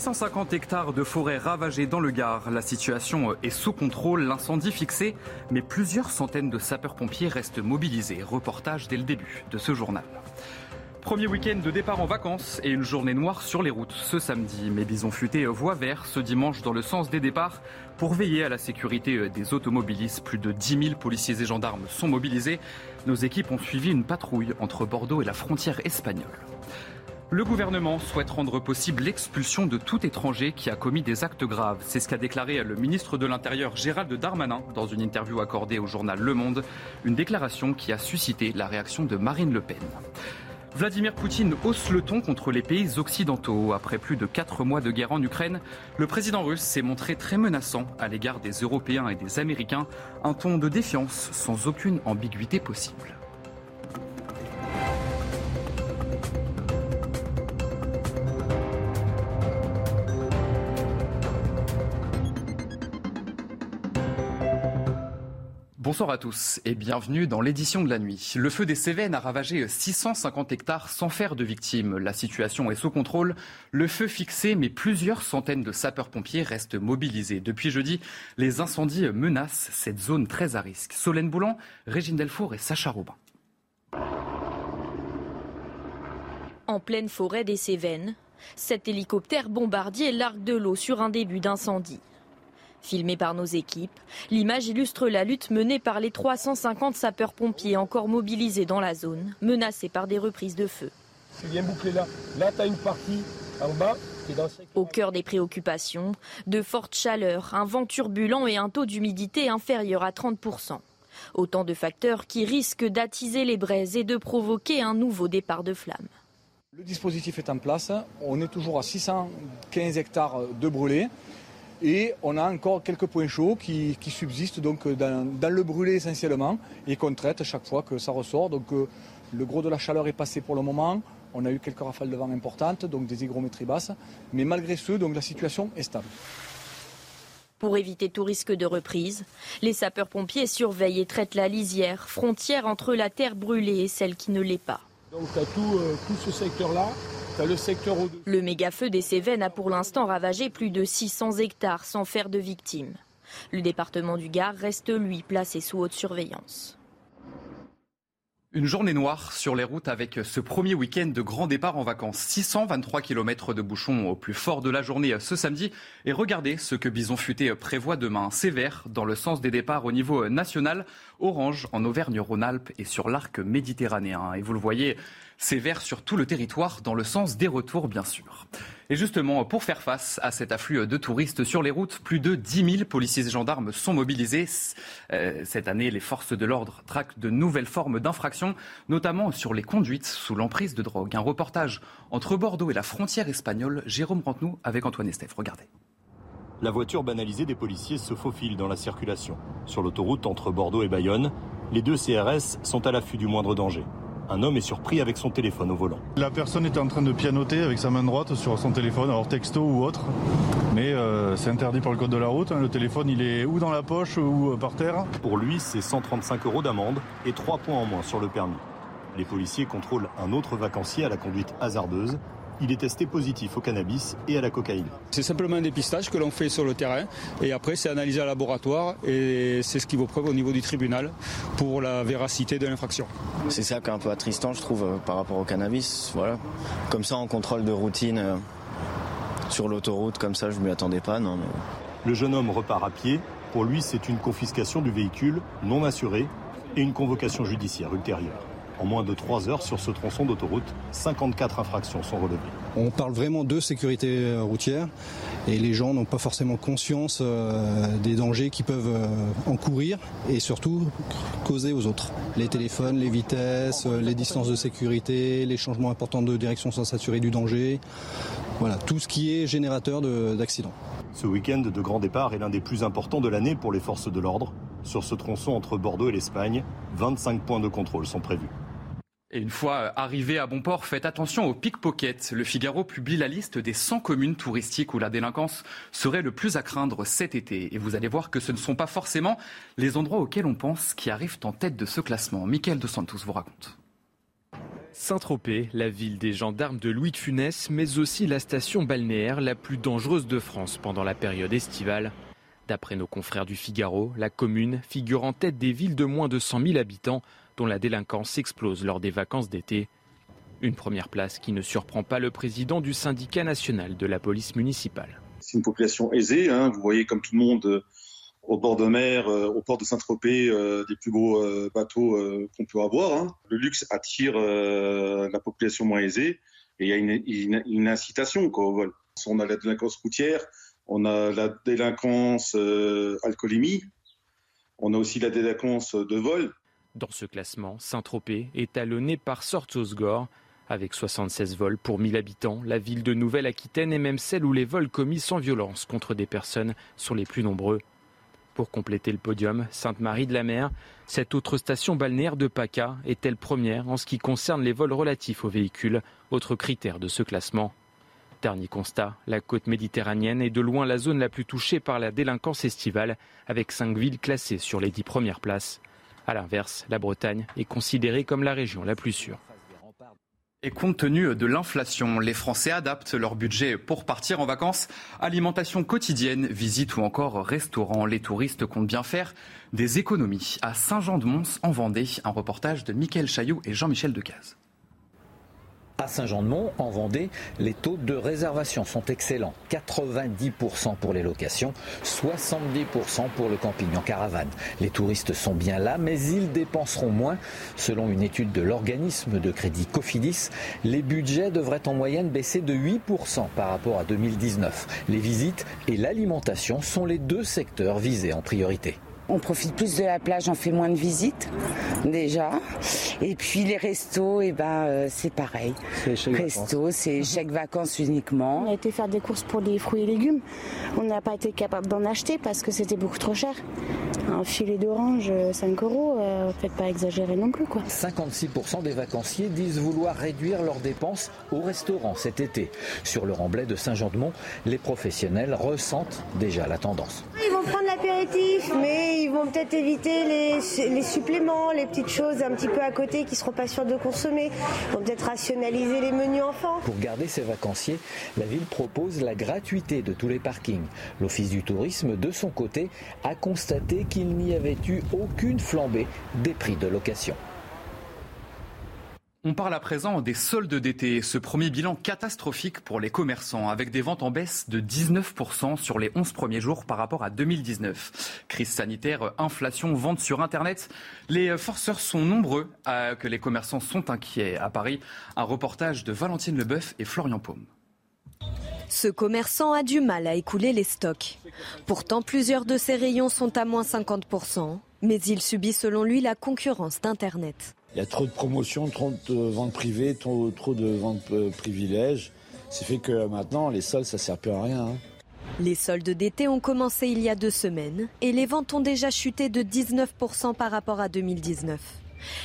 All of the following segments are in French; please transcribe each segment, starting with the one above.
650 hectares de forêt ravagés dans le Gard. La situation est sous contrôle, l'incendie fixé, mais plusieurs centaines de sapeurs-pompiers restent mobilisés. Reportage dès le début de ce journal. Premier week-end de départ en vacances et une journée noire sur les routes ce samedi. Mais Bison Futé voie vert ce dimanche dans le sens des départs pour veiller à la sécurité des automobilistes. Plus de 10 000 policiers et gendarmes sont mobilisés. Nos équipes ont suivi une patrouille entre Bordeaux et la frontière espagnole. Le gouvernement souhaite rendre possible l'expulsion de tout étranger qui a commis des actes graves. C'est ce qu'a déclaré le ministre de l'Intérieur Gérald Darmanin dans une interview accordée au journal Le Monde. Une déclaration qui a suscité la réaction de Marine Le Pen. Vladimir Poutine hausse le ton contre les pays occidentaux. Après plus de quatre mois de guerre en Ukraine, le président russe s'est montré très menaçant à l'égard des Européens et des Américains. Un ton de défiance sans aucune ambiguïté possible. Bonsoir à tous et bienvenue dans l'édition de la nuit. Le feu des Cévennes a ravagé 650 hectares sans faire de victimes. La situation est sous contrôle. Le feu fixé, mais plusieurs centaines de sapeurs-pompiers restent mobilisés. Depuis jeudi, les incendies menacent cette zone très à risque. Solène Boulan, Régine Delfour et Sacha Robin. En pleine forêt des Cévennes, cet hélicoptère bombardier largue de l'eau sur un début d'incendie. Filmé par nos équipes, l'image illustre la lutte menée par les 350 sapeurs-pompiers encore mobilisés dans la zone, menacés par des reprises de feu. C'est bien bouclé là. Là, tu as une partie en bas. Au cœur des préoccupations, de fortes chaleurs, un vent turbulent et un taux d'humidité inférieur à 30%. Autant de facteurs qui risquent d'attiser les braises et de provoquer un nouveau départ de flammes. Le dispositif est en place. On est toujours à 615 hectares de brûlés. Et on a encore quelques points chauds qui, subsistent donc dans, le brûlé essentiellement et qu'on traite chaque fois que ça ressort. Donc euh, le gros de la chaleur est passé pour le moment. On a eu quelques rafales de vent importantes, donc des hygrométries basses. Mais malgré ce, donc la situation est stable. Pour éviter tout risque de reprise, les sapeurs-pompiers surveillent et traitent la lisière, frontière entre la terre brûlée et celle qui ne l'est pas. Donc tout, euh, tout ce secteur-là le secteur Le méga-feu des Cévennes a pour l'instant ravagé plus de 600 hectares sans faire de victimes. Le département du Gard reste, lui, placé sous haute surveillance. Une journée noire sur les routes avec ce premier week-end de grand départ en vacances. 623 km de bouchons au plus fort de la journée ce samedi. Et regardez ce que Bison Futé prévoit demain. Sévère dans le sens des départs au niveau national, orange en Auvergne-Rhône-Alpes et sur l'arc méditerranéen. Et vous le voyez, sévère sur tout le territoire dans le sens des retours bien sûr. Et justement, pour faire face à cet afflux de touristes sur les routes, plus de 10 000 policiers et gendarmes sont mobilisés. Euh, cette année, les forces de l'ordre traquent de nouvelles formes d'infractions, notamment sur les conduites sous l'emprise de drogue. Un reportage entre Bordeaux et la frontière espagnole. Jérôme Rantenou avec Antoine Estève. Regardez. La voiture banalisée des policiers se faufile dans la circulation. Sur l'autoroute entre Bordeaux et Bayonne, les deux CRS sont à l'affût du moindre danger. Un homme est surpris avec son téléphone au volant. La personne était en train de pianoter avec sa main droite sur son téléphone, alors texto ou autre. Mais euh, c'est interdit par le code de la route. Hein. Le téléphone, il est ou dans la poche ou euh, par terre. Pour lui, c'est 135 euros d'amende et 3 points en moins sur le permis. Les policiers contrôlent un autre vacancier à la conduite hasardeuse il est testé positif au cannabis et à la cocaïne. C'est simplement un dépistage que l'on fait sur le terrain et après c'est analysé à laboratoire et c'est ce qui vaut preuve au niveau du tribunal pour la véracité de l'infraction. C'est ça qui est un peu attristant je trouve euh, par rapport au cannabis. Voilà. Comme ça en contrôle de routine euh, sur l'autoroute comme ça je ne m'y attendais pas. Non, Le jeune homme repart à pied. Pour lui c'est une confiscation du véhicule non assuré et une convocation judiciaire ultérieure. En moins de 3 heures sur ce tronçon d'autoroute, 54 infractions sont relevées. On parle vraiment de sécurité euh, routière et les gens n'ont pas forcément conscience euh, des dangers qu'ils peuvent euh, encourir et surtout causer aux autres. Les téléphones, les vitesses, les distances de sécurité, les changements importants de direction sans s'assurer du danger. Voilà, tout ce qui est générateur d'accidents. Ce week-end de grand départ est l'un des plus importants de l'année pour les forces de l'ordre. Sur ce tronçon entre Bordeaux et l'Espagne, 25 points de contrôle sont prévus. Et une fois arrivé à bon port, faites attention aux pickpockets. Le Figaro publie la liste des 100 communes touristiques où la délinquance serait le plus à craindre cet été. Et vous allez voir que ce ne sont pas forcément les endroits auxquels on pense qui arrivent en tête de ce classement. Michael De Santos vous raconte. Saint-Tropez, la ville des gendarmes de Louis de Funès, mais aussi la station balnéaire la plus dangereuse de France pendant la période estivale. D'après nos confrères du Figaro, la commune figure en tête des villes de moins de 100 000 habitants dont la délinquance explose lors des vacances d'été. Une première place qui ne surprend pas le président du syndicat national de la police municipale. C'est une population aisée, hein. vous voyez comme tout le monde euh, au bord de mer, euh, au port de Saint-Tropez, euh, des plus beaux bateaux qu'on peut avoir. Hein. Le luxe attire la population moins aisée et il y a une, une, incitation au vol. On a la délinquance routière, on a la délinquance alcoolémie, on a aussi la délinquance de vol. Dans ce classement, Saint-Tropez est talonné par Sortzosgor. Avec 76 vols pour 1000 habitants, la ville de Nouvelle-Aquitaine est même celle où les vols commis sans violence contre des personnes sont les plus nombreux. Pour compléter le podium, Sainte-Marie de la Mer, cette autre station balnéaire de PACA est-elle première en ce qui concerne les vols relatifs aux véhicules, autre critère de ce classement. Dernier constat, la côte méditerranéenne est de loin la zone la plus touchée par la délinquance estivale, avec cinq villes classées sur les dix premières places. A l'inverse, la Bretagne est considérée comme la région la plus sûre. Et compte tenu de l'inflation, les Français adaptent leur budget pour partir en vacances. Alimentation quotidienne, visite ou encore restaurant. Les touristes comptent bien faire des économies. À Saint-Jean-de-Mons, en Vendée, un reportage de Mickaël Chailloux et Jean-Michel Decaze. À Saint-Jean-de-Mont, en Vendée, les taux de réservation sont excellents. 90% pour les locations, 70% pour le camping en caravane. Les touristes sont bien là, mais ils dépenseront moins. Selon une étude de l'organisme de crédit Cofidis, les budgets devraient en moyenne baisser de 8% par rapport à 2019. Les visites et l'alimentation sont les deux secteurs visés en priorité. On profite plus de la plage, on fait moins de visites déjà. Et puis les restos, et eh ben euh, c'est pareil. Resto, c'est chèque vacances uniquement. On a été faire des courses pour les fruits et légumes. On n'a pas été capable d'en acheter parce que c'était beaucoup trop cher. Un filet d'orange, 5 euh, euros, euh, faites pas exagérer non plus quoi. 56% des vacanciers disent vouloir réduire leurs dépenses au restaurant cet été. Sur le remblai de Saint-Jean-de-Mont, les professionnels ressentent déjà la tendance. Ils vont prendre l'apéritif, mais ils vont peut-être éviter les, suppléments, les petites choses un petit peu à côté qui ne seront pas sûrs de consommer. Ils vont peut-être rationaliser les menus enfants. Pour garder ses vacanciers, la ville propose la gratuité de tous les parkings. L'Office du tourisme, de son côté, a constaté qu'il n'y avait eu aucune flambée des prix de location. On parle à présent des soldes d'été, ce premier bilan catastrophique pour les commerçants, avec des ventes en baisse de 19% sur les 11 premiers jours par rapport à 2019. Crise sanitaire, inflation, vente sur Internet, les forceurs sont nombreux, à, que les commerçants sont inquiets. À Paris, un reportage de Valentine Leboeuf et Florian Paume. Ce commerçant a du mal à écouler les stocks. Pourtant, plusieurs de ses rayons sont à moins 50%, mais il subit selon lui la concurrence d'Internet. Il y a trop de promotions, trop de ventes privées, trop, de ventes euh, privilèges. C'est fait que maintenant, les soldes, ça sert plus à rien. Hein. Les soldes d'été ont commencé il y a deux semaines et les ventes ont déjà chuté de 19% par rapport à 2019.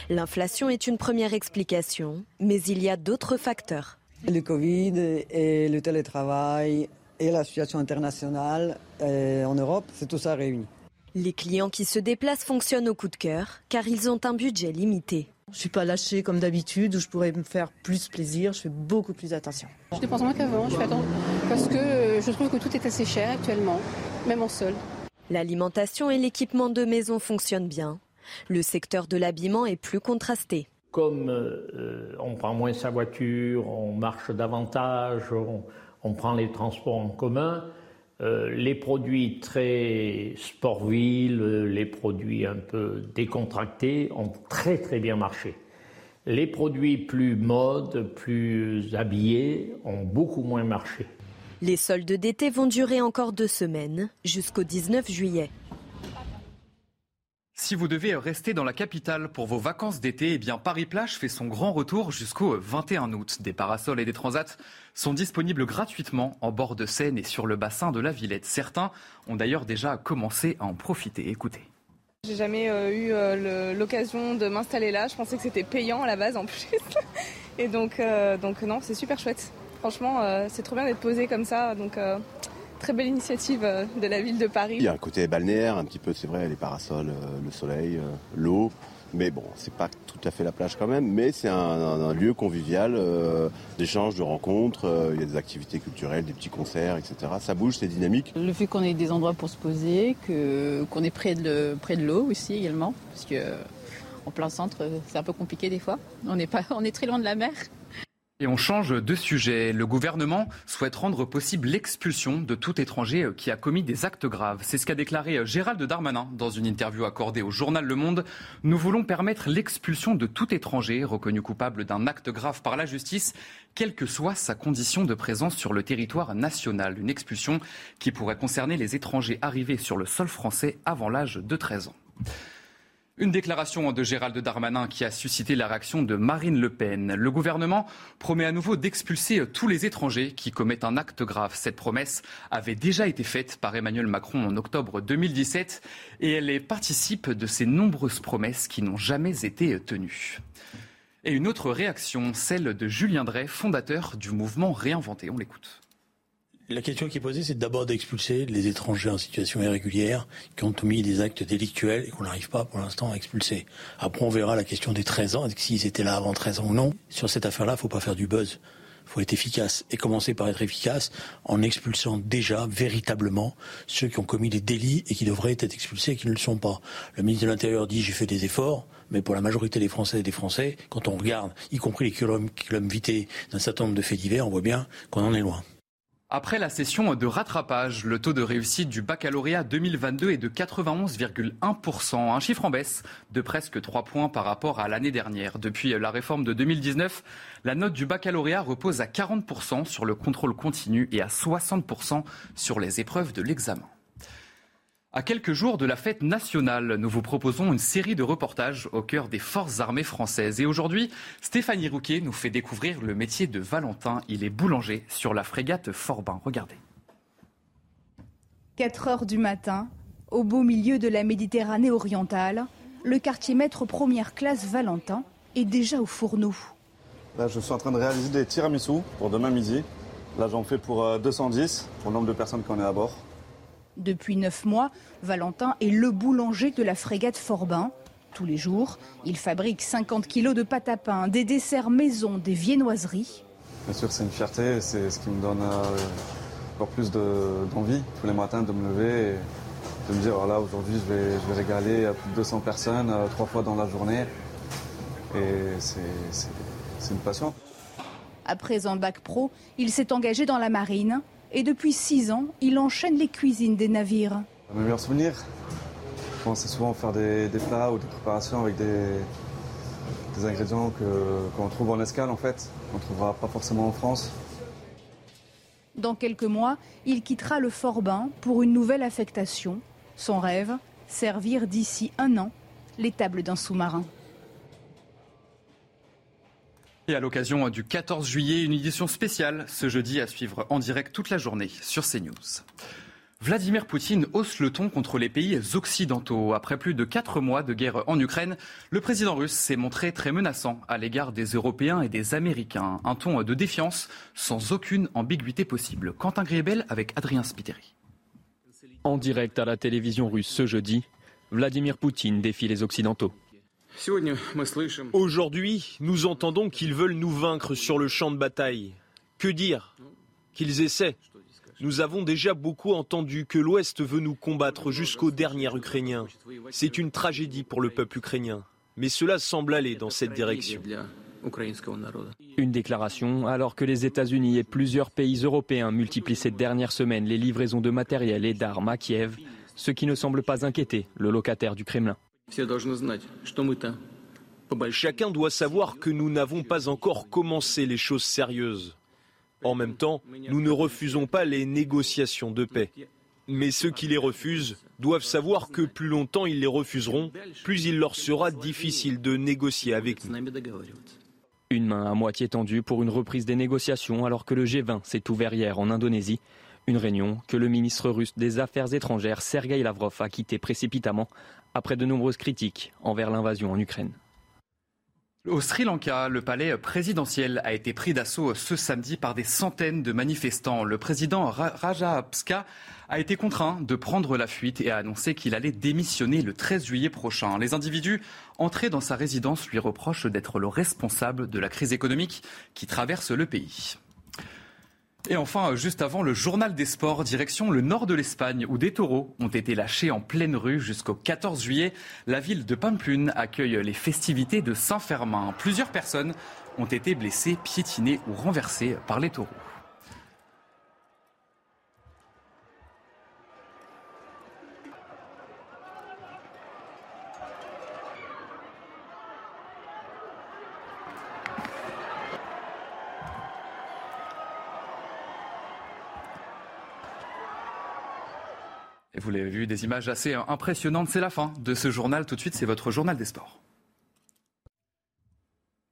L'inflation est une première explication, mais il y a d'autres facteurs. Le Covid et le télétravail et la situation internationale euh, en Europe, c'est tout ça réuni. Les clients qui se déplacent fonctionnent au coup de cœur car ils ont un budget limité. Je suis pas lâchée comme d'habitude où je pourrais me faire plus plaisir. Je fais beaucoup plus attention. Je dépense moins qu'avant. Je fais attention parce que euh, je trouve que tout est assez cher actuellement, même en solde. L'alimentation et l'équipement de maison fonctionnent bien. Le secteur de l'habillement est plus contrasté. Comme euh, on prend moins sa voiture, on marche davantage, on prend les transports en commun, euh, les produits très sport-ville, les produits un peu décontractés ont très très bien marché. Les produits plus modes, plus habillés ont beaucoup moins marché. Les soldes d'été vont durer encore deux semaines, jusqu'au 19 juillet. Si vous devez rester dans la capitale pour vos vacances d'été, eh bien Paris-Plage fait son grand retour jusqu'au 21 août. Des parasols et des transats sont disponibles gratuitement en bord de Seine et sur le bassin de la Villette. Certains ont d'ailleurs déjà commencé à en profiter. Écoutez. J'ai jamais euh, eu euh, l'occasion de m'installer là. Je pensais que c'était payant à la base en plus. et donc, euh, donc non, c'est super chouette. Franchement, c'est trop bien d'être posé comme ça. Donc très belle initiative euh, de la ville de Paris. Il y a un côté balnéaire, un petit peu, c'est vrai, les parasols, euh, le soleil, euh, l'eau. Mais bon, c'est pas tout à fait la plage quand même, mais c'est un, lieu convivial d'échange, de rencontres. il y a des activités culturelles, des petits concerts, etc. Ça bouge, c'est dynamique. Le fait qu'on ait des endroits pour se poser, que qu'on est près de près de l'eau aussi également, parce que en plein centre, c'est un peu compliqué des fois. On est pas, on est très loin de la mer. Et on change de sujet. Le gouvernement souhaite rendre possible l'expulsion de tout étranger qui a commis des actes graves. C'est ce qu'a déclaré Gérald Darmanin dans une interview accordée au journal Le Monde. Nous voulons permettre l'expulsion de tout étranger reconnu coupable d'un acte grave par la justice, quelle que soit sa condition de présence sur le territoire national. Une expulsion qui pourrait concerner les étrangers arrivés sur le sol français avant l'âge de 13 ans. Une déclaration de Gérald Darmanin qui a suscité la réaction de Marine Le Pen. Le gouvernement promet à nouveau d'expulser tous les étrangers qui commettent un acte grave. Cette promesse avait déjà été faite par Emmanuel Macron en octobre 2017 et elle participe de ces nombreuses promesses qui n'ont jamais été tenues. Et une autre réaction, celle de Julien Drey, fondateur du mouvement Réinventé. On l'écoute. La question qui est posée, c'est d'abord d'expulser les étrangers en situation irrégulière qui ont commis des actes délictuels et qu'on n'arrive pas pour l'instant à expulser. Après, on verra la question des 13 ans, s'ils étaient là avant 13 ans ou non. Sur cette affaire-là, il ne faut pas faire du buzz. Il faut être efficace et commencer par être efficace en expulsant déjà véritablement ceux qui ont commis des délits et qui devraient être expulsés et qui ne le sont pas. Le ministre de l'Intérieur dit j'ai fait des efforts, mais pour la majorité des Français et des Français, quand on regarde, y compris les kilomètres vités d'un certain nombre de faits divers, on voit bien qu'on en est loin. Après la session de rattrapage, le taux de réussite du baccalauréat 2022 est de 91,1%, un chiffre en baisse de presque 3 points par rapport à l'année dernière. Depuis la réforme de 2019, la note du baccalauréat repose à 40% sur le contrôle continu et à 60% sur les épreuves de l'examen. À quelques jours de la fête nationale, nous vous proposons une série de reportages au cœur des forces armées françaises. Et aujourd'hui, Stéphanie Rouquet nous fait découvrir le métier de Valentin. Il est boulanger sur la frégate Forbin. Regardez. 4 heures du matin, au beau milieu de la Méditerranée orientale, le quartier maître première classe Valentin est déjà au fourneau. Là, je suis en train de réaliser des tiramisu pour demain midi. Là, j'en fais pour 210 euh, pour le nombre de personnes qu'on est à bord. Depuis neuf mois, Valentin est le boulanger de la frégate Forbin. Tous les jours, il fabrique 50 kilos de pâte à pain, des desserts maison, des viennoiseries. Bien sûr, c'est une fierté, c'est ce qui me donne euh, encore plus d'envie tous les matins de me lever et de me dire voilà, aujourd'hui je vais, je vais régaler à plus de 200 personnes euh, trois fois dans la journée. Et c'est une passion. Après un bac pro, il s'est engagé dans la marine et depuis six ans, il enchaîne les cuisines des navires. Mes meilleurs souvenirs, c'est souvent faire des, plats ou des préparations avec des, ingrédients qu'on trouve en escale en fait, qu'on ne trouvera pas forcément en France. Dans quelques mois, il quittera le Forbin pour une nouvelle affectation. Son rêve, servir d'ici un an les tables d'un sous-marin. À l'occasion du 14 juillet, une édition spéciale ce jeudi à suivre en direct toute la journée sur CNews. Vladimir Poutine hausse le ton contre les pays occidentaux. Après plus de quatre mois de guerre en Ukraine, le président russe s'est montré très menaçant à l'égard des Européens et des Américains. Un ton de défiance sans aucune ambiguïté possible. Quentin Griebel avec Adrien Spiteri. En direct à la télévision russe ce jeudi, Vladimir Poutine défie les Occidentaux. Aujourd'hui, nous entendons qu'ils veulent nous vaincre sur le champ de bataille. Que dire Qu'ils essaient? Nous avons déjà beaucoup entendu que l'Ouest veut nous combattre jusqu'au dernier Ukrainien. C'est une tragédie pour le peuple ukrainien. Mais cela semble aller dans cette direction. Une déclaration alors que les États-Unis et plusieurs pays européens multiplient ces dernières semaines les livraisons de matériel et d'armes à Kiev, ce qui ne semble pas inquiéter le locataire du Kremlin. Chacun doit savoir que nous n'avons pas encore commencé les choses sérieuses. En même temps, nous ne refusons pas les négociations de paix. Mais ceux qui les refusent doivent savoir que plus longtemps ils les refuseront, plus il leur sera difficile de négocier avec nous. Une main à moitié tendue pour une reprise des négociations alors que le G20 s'est ouvert hier en Indonésie. Une réunion que le ministre russe des Affaires étrangères Sergei Lavrov a quitté précipitamment après de nombreuses critiques envers l'invasion en Ukraine. Au Sri Lanka, le palais présidentiel a été pris d'assaut ce samedi par des centaines de manifestants. Le président Rajapaksa a été contraint de prendre la fuite et a annoncé qu'il allait démissionner le 13 juillet prochain. Les individus entrés dans sa résidence lui reprochent d'être le responsable de la crise économique qui traverse le pays. Et enfin, juste avant le journal des sports, direction le nord de l'Espagne, où des taureaux ont été lâchés en pleine rue jusqu'au 14 juillet. La ville de Pamplune accueille les festivités de Saint-Fermin. Plusieurs personnes ont été blessées, piétinées ou renversées par les taureaux. Vous l'avez vu, des images assez impressionnantes. C'est la fin de ce journal. Tout de suite, c'est votre journal des sports.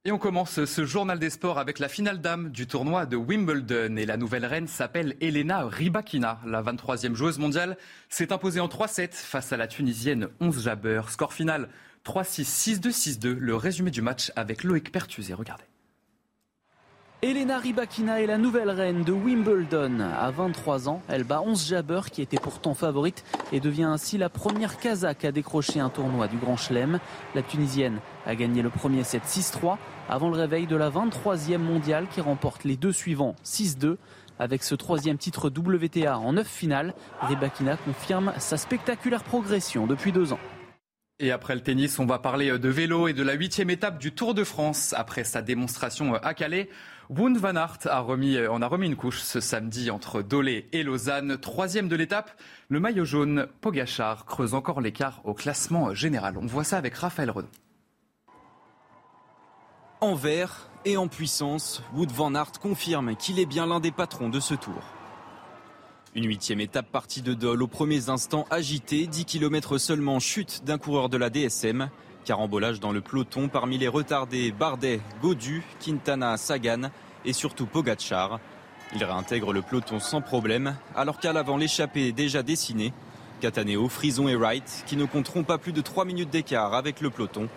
Et on commence ce journal des sports avec la finale dame du tournoi de Wimbledon. Et la nouvelle reine s'appelle Elena Rybakina. La 23e joueuse mondiale s'est imposée en 3-7 face à la Tunisienne 11 Jabeur. Score final 3-6, 6-2, 6-2. Le résumé du match avec Loïc Pertusé. Regardez. Elena Rybakina est la nouvelle reine de Wimbledon. À 23 ans, elle bat 11 Jabeur qui était pourtant favorite et devient ainsi la première Kazakh à décrocher un tournoi du Grand Chelem. La Tunisienne a gagné le premier set 6-3 avant le réveil de la 23e mondiale qui remporte les deux suivants 6-2. Avec ce troisième titre WTA en neuf finales, Rybakina confirme sa spectaculaire progression depuis deux ans. Et après le tennis, on va parler de vélo et de la huitième étape du Tour de France. Après sa démonstration à Calais, Wound van Aert a remis, en a remis une couche ce samedi entre Dolé et Lausanne. Troisième de l'étape, le maillot jaune Pogachar creuse encore l'écart au classement général. On voit ça avec Raphaël Redon. En vert et en puissance, Wood van Aert confirme qu'il est bien l'un des patrons de ce tour. Une huitième étape partie de Dole aux premiers instants agité, 10 km seulement chute d'un coureur de la DSM. Carambolage dans le peloton parmi les retardés Bardet, Godu, Quintana, Sagan et surtout Pogachar. Il réintègre le peloton sans problème, alors qu'à l'avant l'échappée est déjà dessinée. Cataneo, Frison et Wright, qui ne compteront pas plus de 3 minutes d'écart avec le peloton.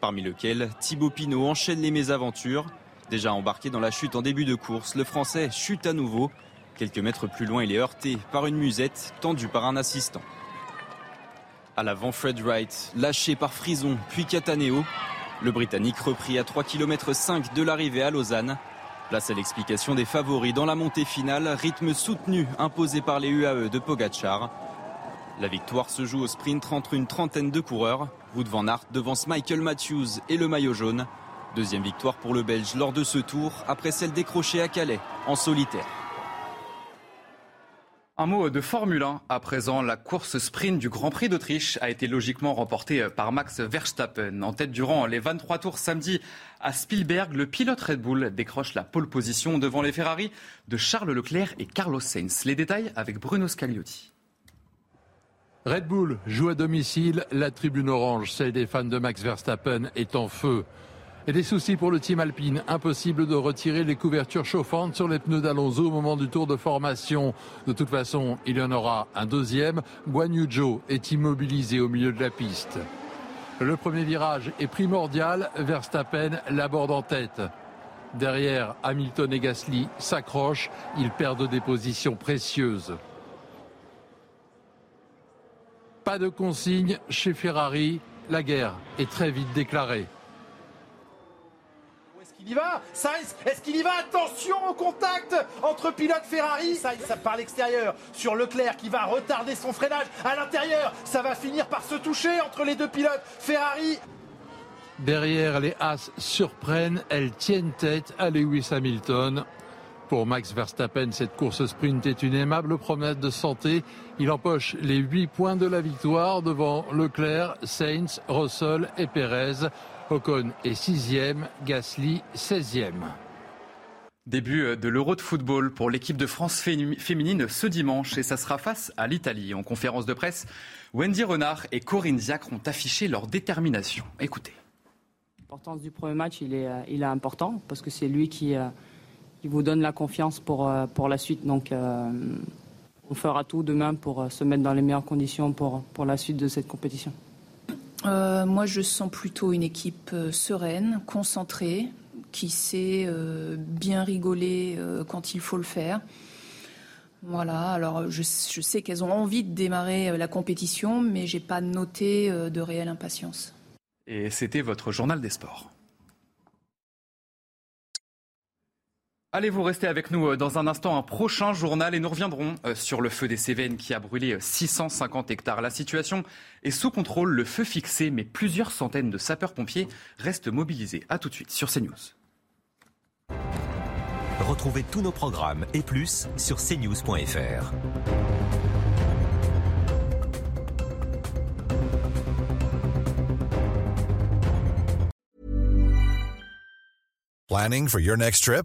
Parmi lequel Thibaut Pinot enchaîne les mésaventures. Déjà embarqué dans la chute en début de course, le Français chute à nouveau Quelques mètres plus loin, il est heurté par une musette tendue par un assistant. À l'avant, Fred Wright, lâché par Frison, puis Cataneo. Le Britannique repris à 3 km 5 de l'arrivée à Lausanne. Place à l'explication des favoris dans la montée finale, rythme soutenu imposé par les UAE de Pogachar. La victoire se joue au sprint entre une trentaine de coureurs. Wood van Aert devance Michael Matthews et le maillot jaune. Deuxième victoire pour le Belge lors de ce tour, après celle décrochée à Calais en solitaire. Un mot de Formule 1 à présent. La course sprint du Grand Prix d'Autriche a été logiquement remportée par Max Verstappen. En tête durant les 23 tours samedi à Spielberg, le pilote Red Bull décroche la pole position devant les Ferrari de Charles Leclerc et Carlos Sainz. Les détails avec Bruno Scagliotti. Red Bull joue à domicile. La tribune orange, celle des fans de Max Verstappen, est en feu. Et des soucis pour le team alpine. Impossible de retirer les couvertures chauffantes sur les pneus d'Alonso au moment du tour de formation. De toute façon, il y en aura un deuxième. Guan Yu Zhou est immobilisé au milieu de la piste. Le premier virage est primordial. Verstappen l'aborde en tête. Derrière, Hamilton et Gasly s'accrochent. Ils perdent des positions précieuses. Pas de consigne chez Ferrari. La guerre est très vite déclarée il va Sainz, est-ce qu'il y va? Attention au contact entre pilote Ferrari. Sainz par l'extérieur sur Leclerc qui va retarder son freinage à l'intérieur. Ça va finir par se toucher entre les deux pilotes. Ferrari. Derrière, les As surprennent. Elles tiennent tête à Lewis Hamilton. Pour Max Verstappen, cette course sprint est une aimable promenade de santé. Il empoche les 8 points de la victoire devant Leclerc, Sainz, Russell et Perez. Ocon est sixième, Gasly 16e. Début euh, de l'Euro de football pour l'équipe de France féminine ce dimanche et ça sera face à l'Italie. En conférence de presse, Wendy Renard et Corinne Diacre ont affiché leur détermination. Écoutez. L'importance du premier match, il est, euh, il est important parce que c'est lui qui, euh, qui, vous donne la confiance pour, pour la suite. Donc on fera tout demain pour se mettre dans les meilleures conditions pour, pour la suite de cette compétition. Euh, moi, je sens plutôt une équipe euh, sereine, concentrée, qui sait euh, bien rigoler quand il faut le faire. Voilà, alors je, je sais qu'elles ont envie de démarrer la compétition, mais j'ai pas noté de réelle impatience. Et c'était votre journal des sports. Allez-vous rester avec nous euh, dans un instant, un prochain journal et nous reviendrons euh, sur le feu des Cévennes qui a brûlé 650 euh, hectares. La situation est sous contrôle, le feu fixé, mais plusieurs centaines de sapeurs-pompiers restent mobilisés. A tout de suite sur CNews. Retrouvez tous nos programmes et plus sur cnews.fr. Planning for your next trip?